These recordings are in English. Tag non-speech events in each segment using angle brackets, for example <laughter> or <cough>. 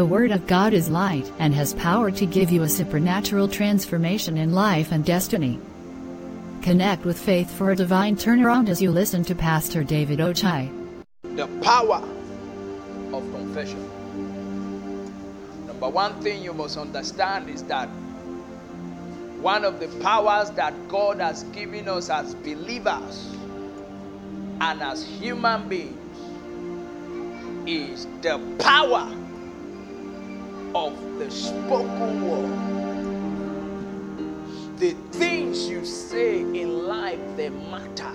The Word of God is light and has power to give you a supernatural transformation in life and destiny. Connect with faith for a divine turnaround as you listen to Pastor David Ochai. The power of confession. Number one thing you must understand is that one of the powers that God has given us as believers and as human beings is the power of the spoken word. The things you say in life, they matter.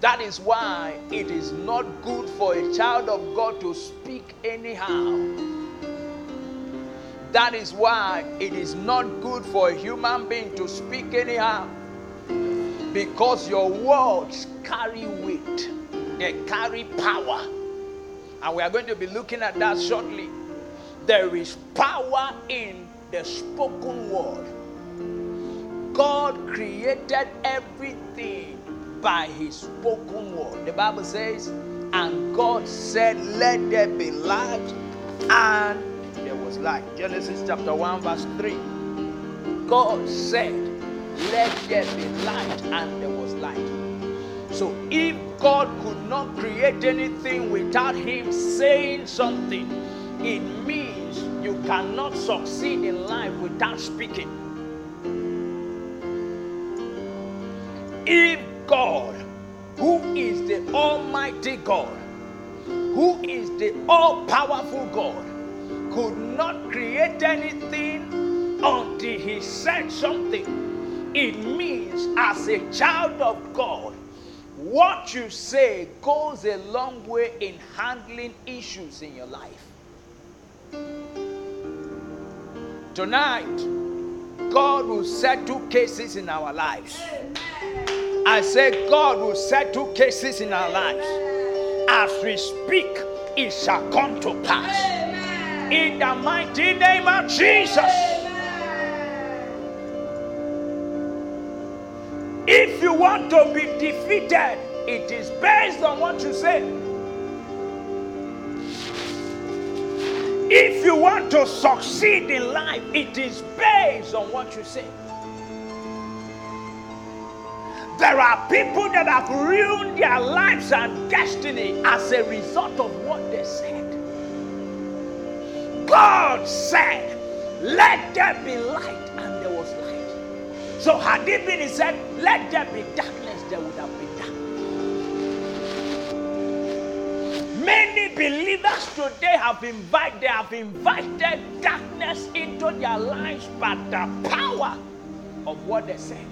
That is why it is not good for a child of God to speak anyhow. That is why it is not good for a human being to speak anyhow. Because your words carry weight, they carry power. And we are going to be looking at that shortly. There is power in the spoken word. God created everything by his spoken word. The Bible says, and God said, Let there be light, and there was light. Genesis chapter 1, verse 3. God said, Let there be light, and there was light. So if God could not create anything without Him saying something, it means you cannot succeed in life without speaking. If God, who is the Almighty God, who is the all powerful God, could not create anything until He said something, it means as a child of God, what you say goes a long way in handling issues in your life. Tonight, God will settle cases in our lives. I say, God will settle cases in our lives. As we speak, it shall come to pass. In the mighty name of Jesus. To be defeated, it is based on what you say. If you want to succeed in life, it is based on what you say. There are people that have ruined their lives and destiny as a result of what they said. God said, Let there be light, and there was light. So, had it been, He said, Let there be darkness, would have been darkness. Many believers today have invited, they have invited darkness into their lives by the power of what they said.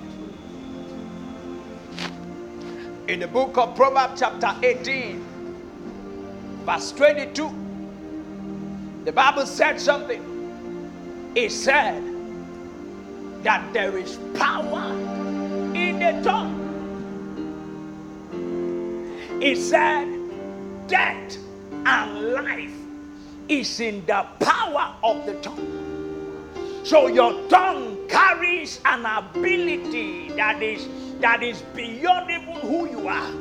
In the book of Proverbs, chapter 18, verse 22, the Bible said something. It said that there is power in the tongue. It said, Death and life is in the power of the tongue. So your tongue carries an ability that is that is beyond even who you are.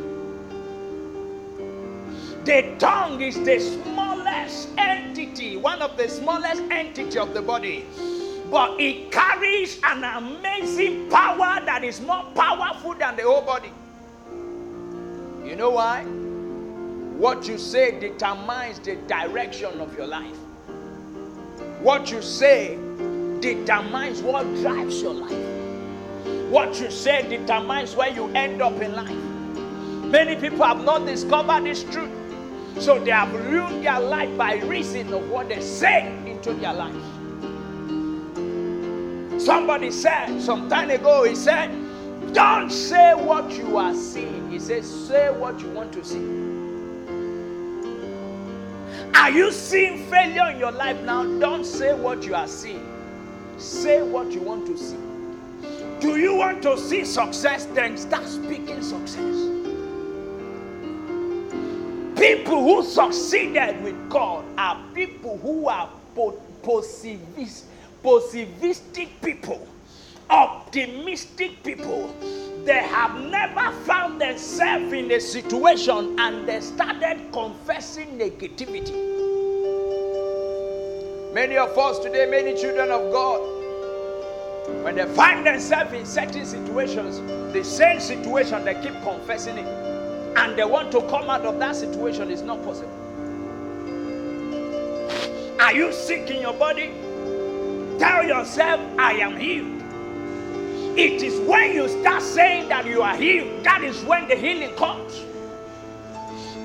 The tongue is the smallest entity, one of the smallest entity of the body. But it carries an amazing power that is more powerful than the whole body. You know why? What you say determines the direction of your life. What you say determines what drives your life. What you say determines where you end up in life. Many people have not discovered this truth. So they have ruined their life by reason of what they say into their life. Somebody said some time ago, he said, Don't say what you are seeing. He says, Say what you want to see. Are you seeing failure in your life now? Don't say what you are seeing. Say what you want to see. Do you want to see success? Then start speaking success. People who succeeded with God are people who are po- positivistic people. Optimistic people, they have never found themselves in a situation and they started confessing negativity. Many of us today, many children of God, when they find themselves in certain situations, the same situation, they keep confessing it. And they want to come out of that situation, it's not possible. Are you sick in your body? Tell yourself, I am healed. It is when you start saying that you are healed, that is when the healing comes.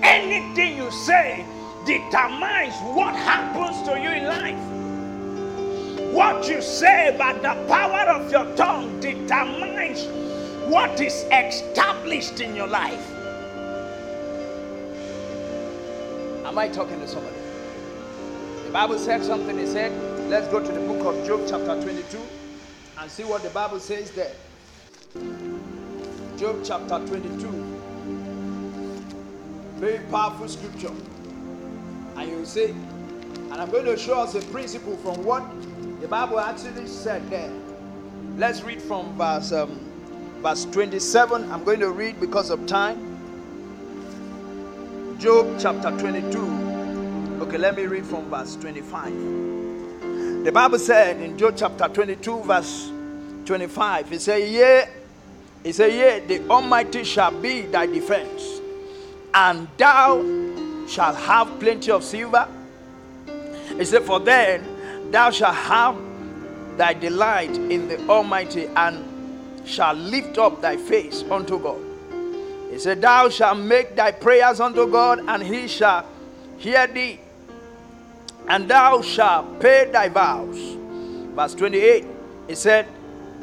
Anything you say determines what happens to you in life. What you say by the power of your tongue determines what is established in your life. Am I talking to somebody? The Bible said something. It said, let's go to the book of Job, chapter 22, and see what the Bible says there. Job chapter 22. Very powerful scripture. And you see, and I'm going to show us a principle from what the Bible actually said there. Let's read from verse um, verse 27. I'm going to read because of time. Job chapter 22. Okay, let me read from verse 25. The Bible said in Job chapter 22, verse 25, it said, Yea, it said, Yea, the Almighty shall be thy defense, and thou shalt have plenty of silver. It said, For then Thou shalt have thy delight in the Almighty and shall lift up thy face unto God. He said, Thou shalt make thy prayers unto God, and he shall hear thee, and thou shalt pay thy vows. Verse 28, he said,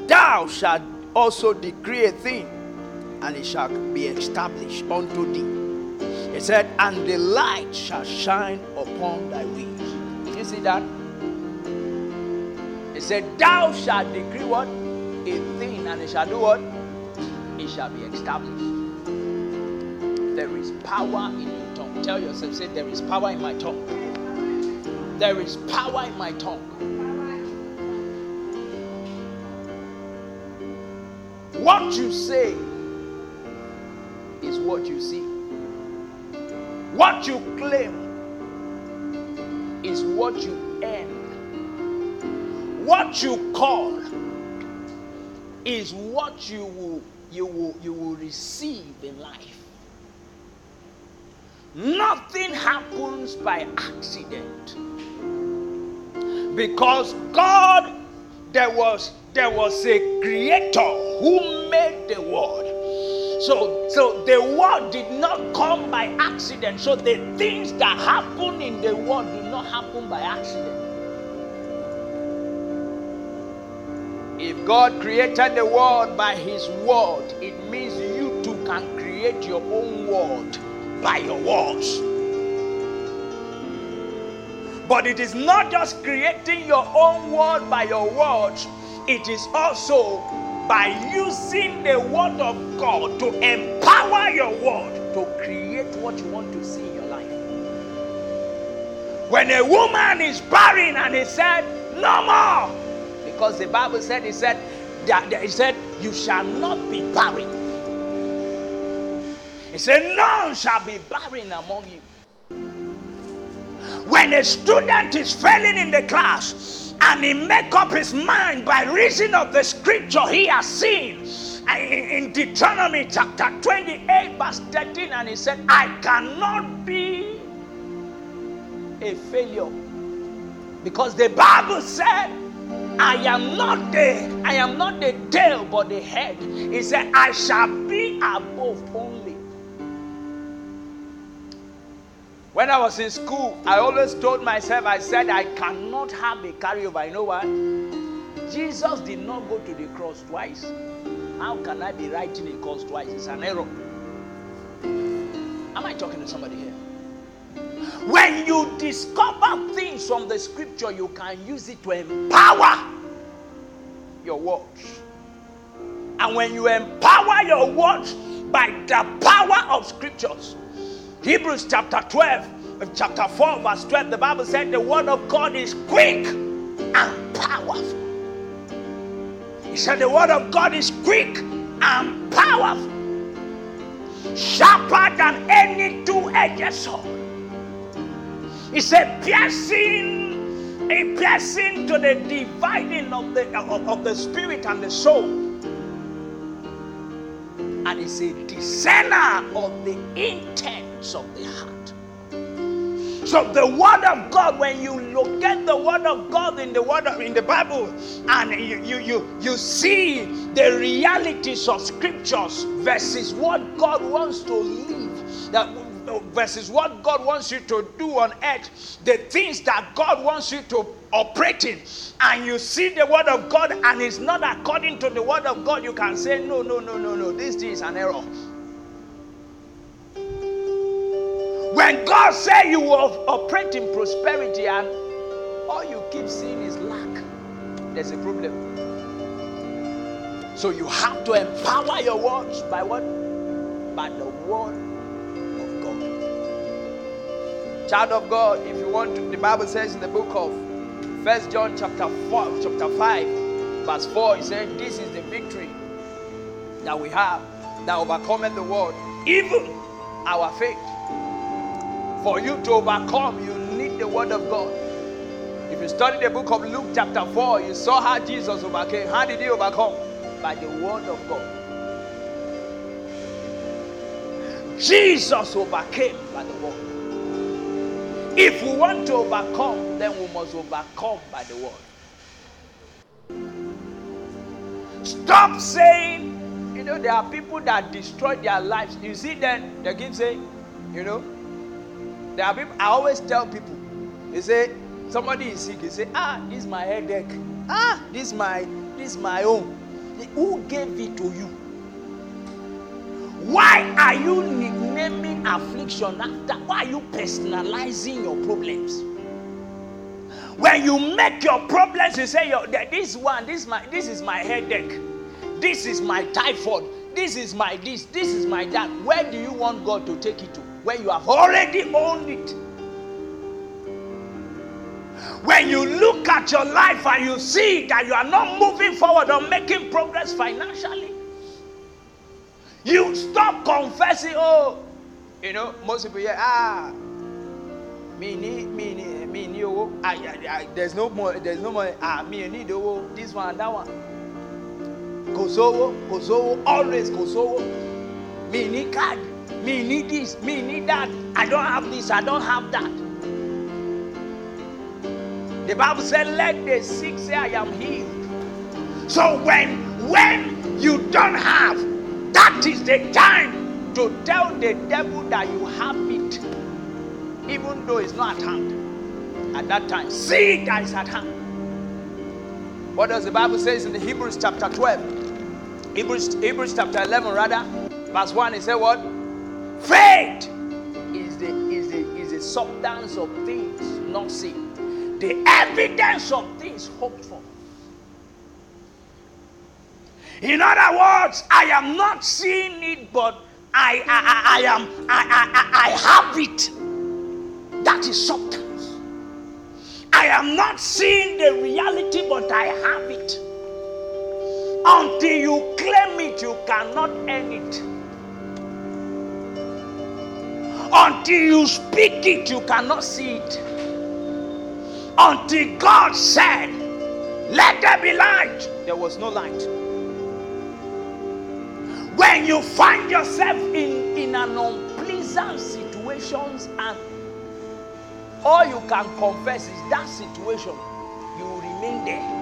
Thou shalt also decree a thing, and it shall be established unto thee. He said, And the light shall shine upon thy wings. You see that? He said, Thou shalt decree what? A thing, and it shall do what? It shall be established. There is power in your tongue. Tell yourself, say, There is power in my tongue. There is power in my tongue. What you say is what you see. What you claim is what you earn. What you call is what you will, you will, you will receive in life. Nothing happens by accident. Because God, there was there was a creator who made the world. So, so the world did not come by accident. So the things that happen in the world do not happen by accident. If God created the world by His word, it means you too can create your own world by your words. But it is not just creating your own world by your words, it is also by using the word of God to empower your word to create what you want to see in your life. When a woman is barren and he said, No more, because the Bible said, He said, that, He said, You shall not be barren. He said, None shall be barren among you. When a student is failing in the class and he make up his mind by reason of the scripture he has seen uh, in Deuteronomy chapter 28, verse 13, and he said, I cannot be a failure. Because the Bible said I am not the I am not the tail but the head. He said, I shall be above only. When I was in school, I always told myself, I said, I cannot have a carryover. You know what? Jesus did not go to the cross twice. How can I be writing a cross twice? It's an error. Am I talking to somebody here? When you discover things from the scripture, you can use it to empower your words. And when you empower your words by the power of scriptures, Hebrews chapter 12, chapter 4, verse 12, the Bible said the word of God is quick and powerful. He said, The word of God is quick and powerful, sharper than any two edged sword. He said, piercing, a piercing to the dividing of the, of, of the spirit and the soul. And it's a discerner of the intents of the heart. So the word of God, when you look at the word of God in the word of, in the Bible, and you, you you you see the realities of scriptures versus what God wants to live, that versus what God wants you to do on earth, the things that God wants you to operate in, and you see the word of God and it's not according to the word of God, you can say, No, no, no, no, no, this is an error. When God said you will operate in prosperity and all you keep seeing is lack, there's a problem. So you have to empower your words by what? By the word of God. Child of God, if you want to, the Bible says in the book of First John chapter 4, chapter 5, verse 4, it said, This is the victory that we have that overcometh the world, even our faith. For you to overcome, you need the word of God. If you study the book of Luke, chapter 4, you saw how Jesus overcame. How did he overcome? By the word of God. Jesus overcame by the word. If we want to overcome, then we must overcome by the word. Stop saying, you know, there are people that destroy their lives. You see, then they keep saying, you know, there are people, I always tell people, they say, somebody is sick, they say, ah, this is my headache. Ah, this is my, this is my own. Who gave it to you? Why are you nicknaming affliction after? Why are you personalizing your problems? When you make your problems, you say, this one, this, my, this is my headache. This is my typhoid. This is my this. This is my that. Where do you want God to take it to? Where you have already owned it. When you look at your life and you see that you are not moving forward or making progress financially, you stop confessing. Oh, you know, most people here, ah, me need, me need, me need. Oh, I, I, I, there's no more, there's no more. Ah, me need. Oh, this one, that one. Kosovo, Kosovo, always Kosovo. Me need card. Me need this. Me need that. I don't have this. I don't have that. The Bible said, "Let the sick say, I am healed." So when when you don't have, that is the time to tell the devil that you have it, even though it's not at hand. At that time, see that is at hand. What does the Bible says in the Hebrews chapter 12? Hebrews, Hebrews chapter 11, rather, verse 1, it said what? Faith is the is the is the substance of things not seen. The evidence of things hoped for. In other words, I am not seeing it, but I I, I, I am I, I, I have it. That is substance. I am not seeing the reality, but I have it. Until you claim it, you cannot earn it. Until you speak it, you cannot see it. Until God said, Let there be light, there was no light. When you find yourself in, in an unpleasant situation and all you can confess is that situation, you remain there.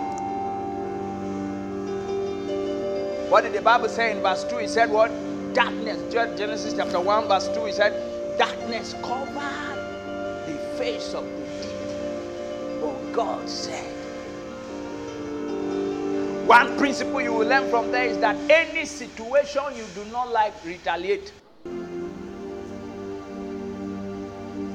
What did the Bible say in verse 2? It said, What? Darkness. Genesis chapter 1, verse 2, it said, Darkness covered the face of the deep. But God said, One principle you will learn from there is that any situation you do not like, retaliate.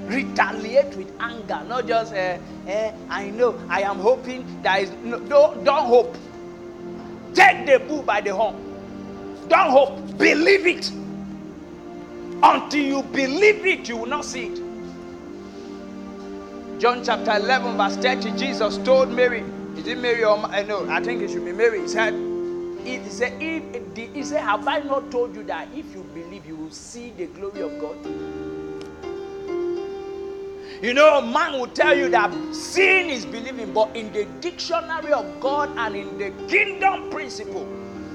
retaliate with anger, not just uh, uh, I know, I am hoping there is no, don't, don't hope. Take the bull by the horn. Don't hope, believe it. Until you believe it, you will not see it. John chapter 11, verse 30, Jesus told Mary, is it Mary or I know, eh, I think it should be Mary. He said, He said, he said, Have I not told you that if you believe, you will see the glory of God? You know, man will tell you that seeing is believing, but in the dictionary of God and in the kingdom principle,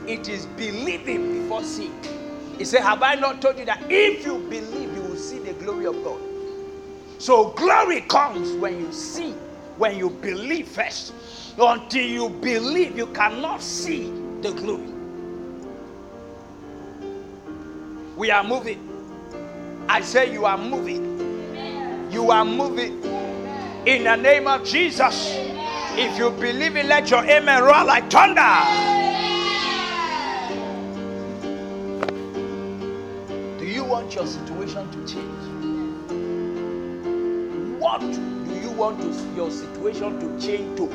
it is believing before seeing. He said, Have I not told you that if you believe, you will see the glory of God? So, glory comes when you see, when you believe first. Until you believe, you cannot see the glory. We are moving. I say, You are moving. You are moving. In the name of Jesus. If you believe it, let your amen roar like thunder. Want your situation to change? What do you want to, your situation to change to?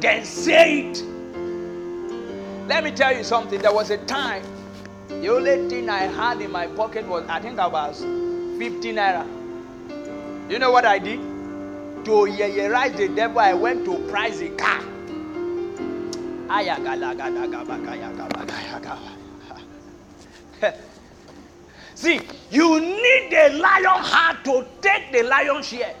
Then say it. Let me tell you something. There was a time, the only thing I had in my pocket was, I think I was 50 naira. You know what I did? To yearize the devil, I went to price a car. <laughs> See, you need a lion heart to take the lion share.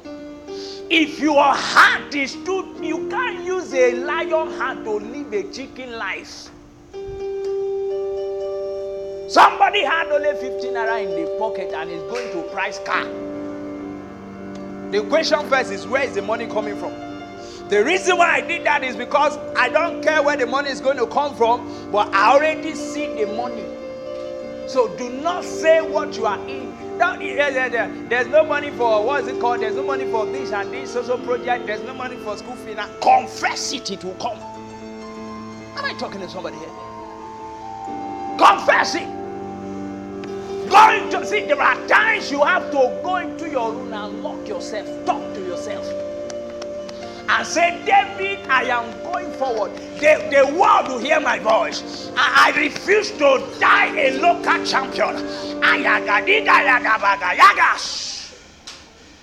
If your heart is too, you can't use a lion heart to live a chicken life. Somebody had only 15 naira in the pocket and is going to price car. The question first is where is the money coming from? The reason why I did that is because I don't care where the money is going to come from, but I already see the money. So do not say what you are in. Yeah, yeah, yeah. There's no money for what is it called? There's no money for this and this social project. There's no money for school fee. Now confess it, it will come. Am I talking to somebody here? Confess it. Going to see, there are times you have to go into your room and lock yourself, talk and say, David, I am going forward. The, the world will hear my voice. I, I refuse to die a local champion.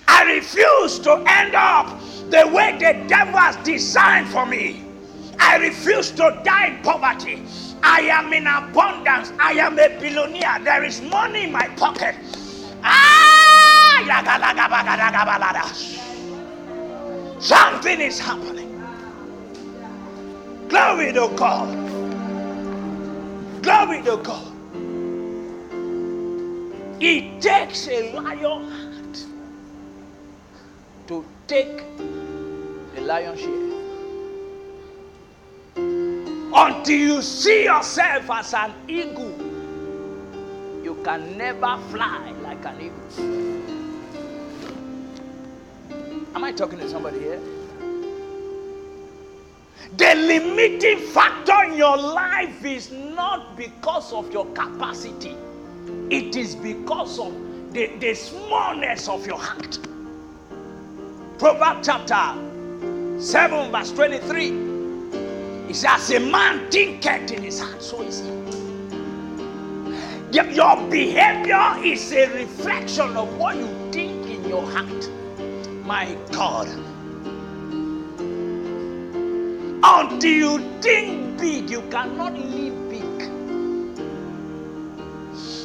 I refuse to end up the way the devil has designed for me. I refuse to die in poverty. I am in abundance. I am a billionaire. There is money in my pocket. Ah, Something is happening. Glory to God. Glory to God. It takes a lion heart to take the lion share until you see yourself as an eagle, you can never fly like an eagle. Am I talking to somebody here? The limiting factor in your life is not because of your capacity, it is because of the, the smallness of your heart. Proverbs chapter 7, verse 23. He says, As a man thinketh in his heart, so is he. Your behavior is a reflection of what you think in your heart. My God. Until you think big, you cannot live big.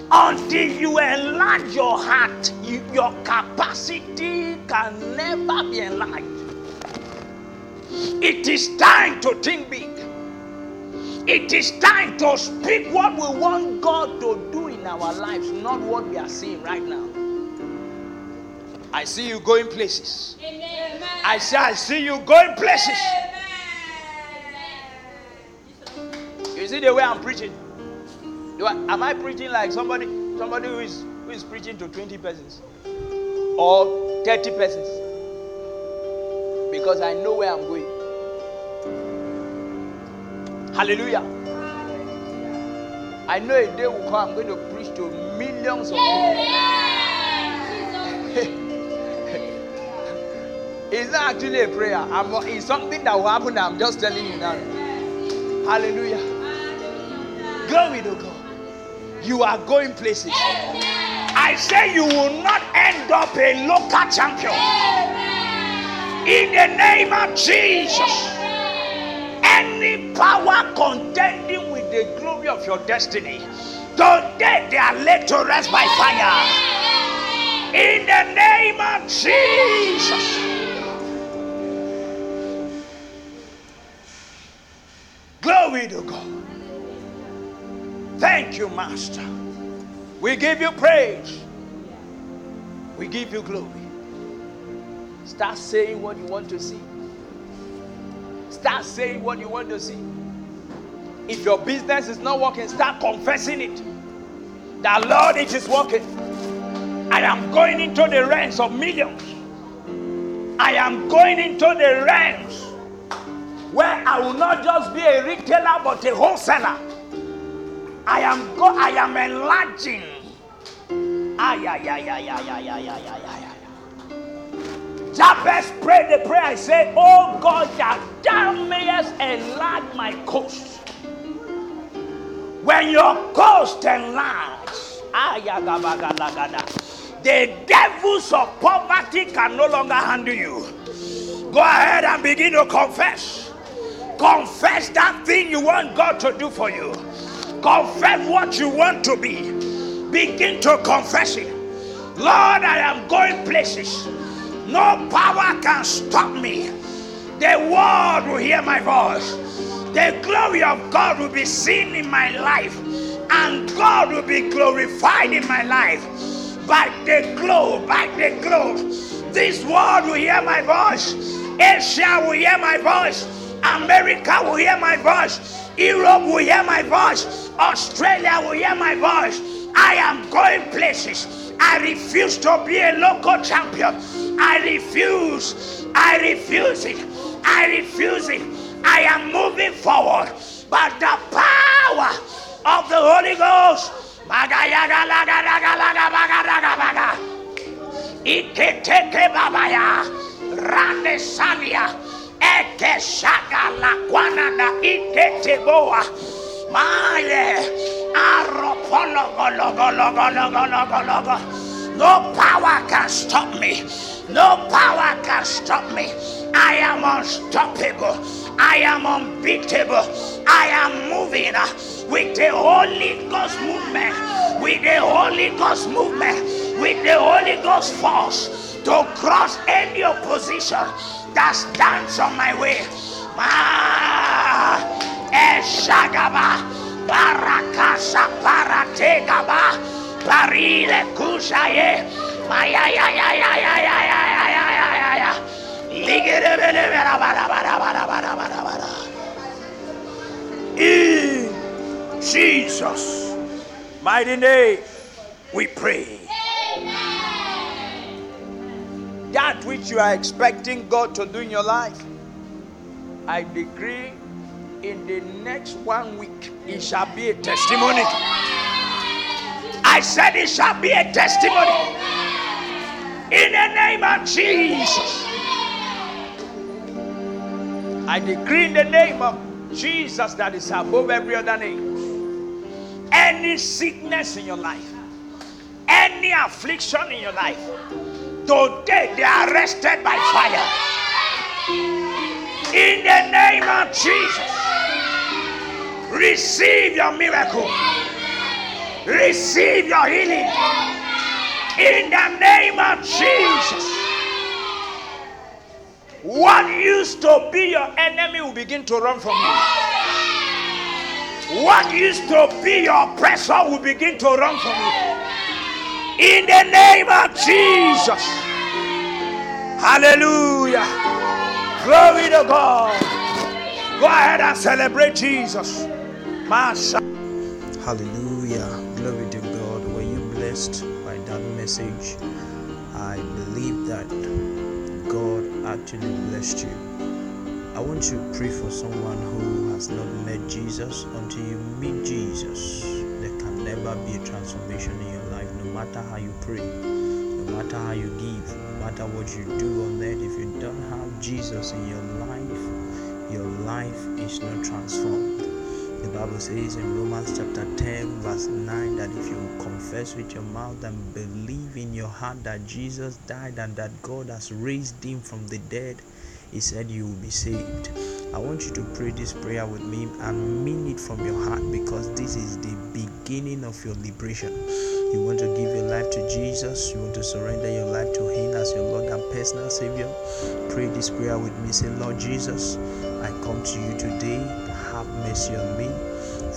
Until you enlarge your heart, you, your capacity can never be enlarged. It is time to think big. It is time to speak what we want God to do in our lives, not what we are seeing right now. I see you going places. Amen. I say, I see you going places. Amen. You see the way I'm preaching? I, am I preaching like somebody, somebody who is who is preaching to 20 persons or 30 persons? Because I know where I'm going. Hallelujah. I know a day will come, I'm going to preach to millions of people. <laughs> it's not actually a prayer. I'm, it's something that will happen. I'm just telling you now. Hallelujah. Glory to God. You are going places. I say you will not end up a local champion. In the name of Jesus Any power contending with the glory of your destiny, today they are laid to rest by fire. In the name of Jesus. Glory to God. Thank you, Master. We give you praise. We give you glory. Start saying what you want to see. Start saying what you want to see. If your business is not working, start confessing it. That Lord, it is working. I am going into the realms of millions. I am going into the realms where I will not just be a retailer but a wholesaler. I am go I am enlarging. Ay, ay, ay, ay, ay, ay, ay, ay, ay, ay. Jabez prayed the prayer. I said, Oh God, that thou mayest enlarge my coast. When your coast enlarge, the devils of poverty can no longer handle you. Go ahead and begin to confess. Confess that thing you want God to do for you. Confess what you want to be. Begin to confess it. Lord, I am going places. No power can stop me. The world will hear my voice. The glory of God will be seen in my life. And God will be glorified in my life. By the glow, by the glow. This world will hear my voice. Asia will hear my voice. America will hear my voice. Europe will hear my voice. Australia will hear my voice. I am going places. I refuse to be a local champion. I refuse. I refuse it. I refuse it. I am moving forward. But the power of the Holy Ghost. Iketeke babaya. Rane sania. Eke shaga la kwanana iketeboa. Male. No power can stop me. No power can stop me. I am unstoppable. I am unbeatable. I am moving uh, with the Holy Ghost movement. With the Holy Ghost movement. With the Holy Ghost force to cross any opposition that stands on my way. In Jesus' mighty name, we pray. That which you are expecting God to do in your life, I decree in the next one week, it shall be a testimony. I said it shall be a testimony. In the name of Jesus. I decree in the name of Jesus that is above every other name. Any sickness in your life, any affliction in your life, today they are arrested by fire. In the name of Jesus. Receive your miracle. Receive your healing. In the name of Jesus. What used to be your enemy will begin to run from you. What used to be your oppressor will begin to run from you. In the name of Jesus. Hallelujah. Glory to God. Go ahead and celebrate Jesus. Masha. Hallelujah. Glory to God. Were you blessed by that message? I believe that God actually blessed you. I want you to pray for someone who has not met Jesus. Until you meet Jesus, there can never be a transformation in your matter how you pray, no matter how you give, no matter what you do on earth. If you don't have Jesus in your life, your life is not transformed. The Bible says in Romans chapter 10, verse 9, that if you confess with your mouth and believe in your heart that Jesus died and that God has raised him from the dead, he said you will be saved. I want you to pray this prayer with me and mean it from your heart because this is the beginning of your liberation. You want to give your life to Jesus, you want to surrender your life to Him as your Lord and personal Savior. Pray this prayer with me. Say, Lord Jesus, I come to you today. Have mercy on me.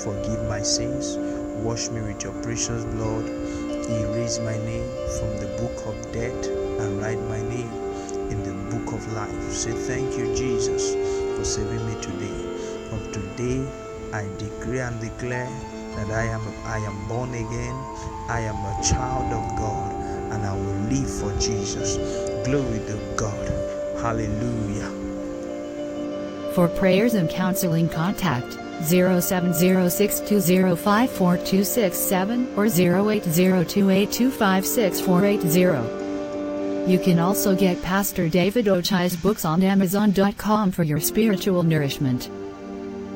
Forgive my sins. Wash me with your precious blood. Erase my name from the book of death and write my name in the book of life. Say, Thank you, Jesus for saving me today. From today, I decree and declare that I am I am born again. I am a child of God, and I will live for Jesus. Glory to God. Hallelujah. For prayers and counseling, contact 0706205427 or 0802825640. You can also get Pastor David Ochai's books on Amazon.com for your spiritual nourishment.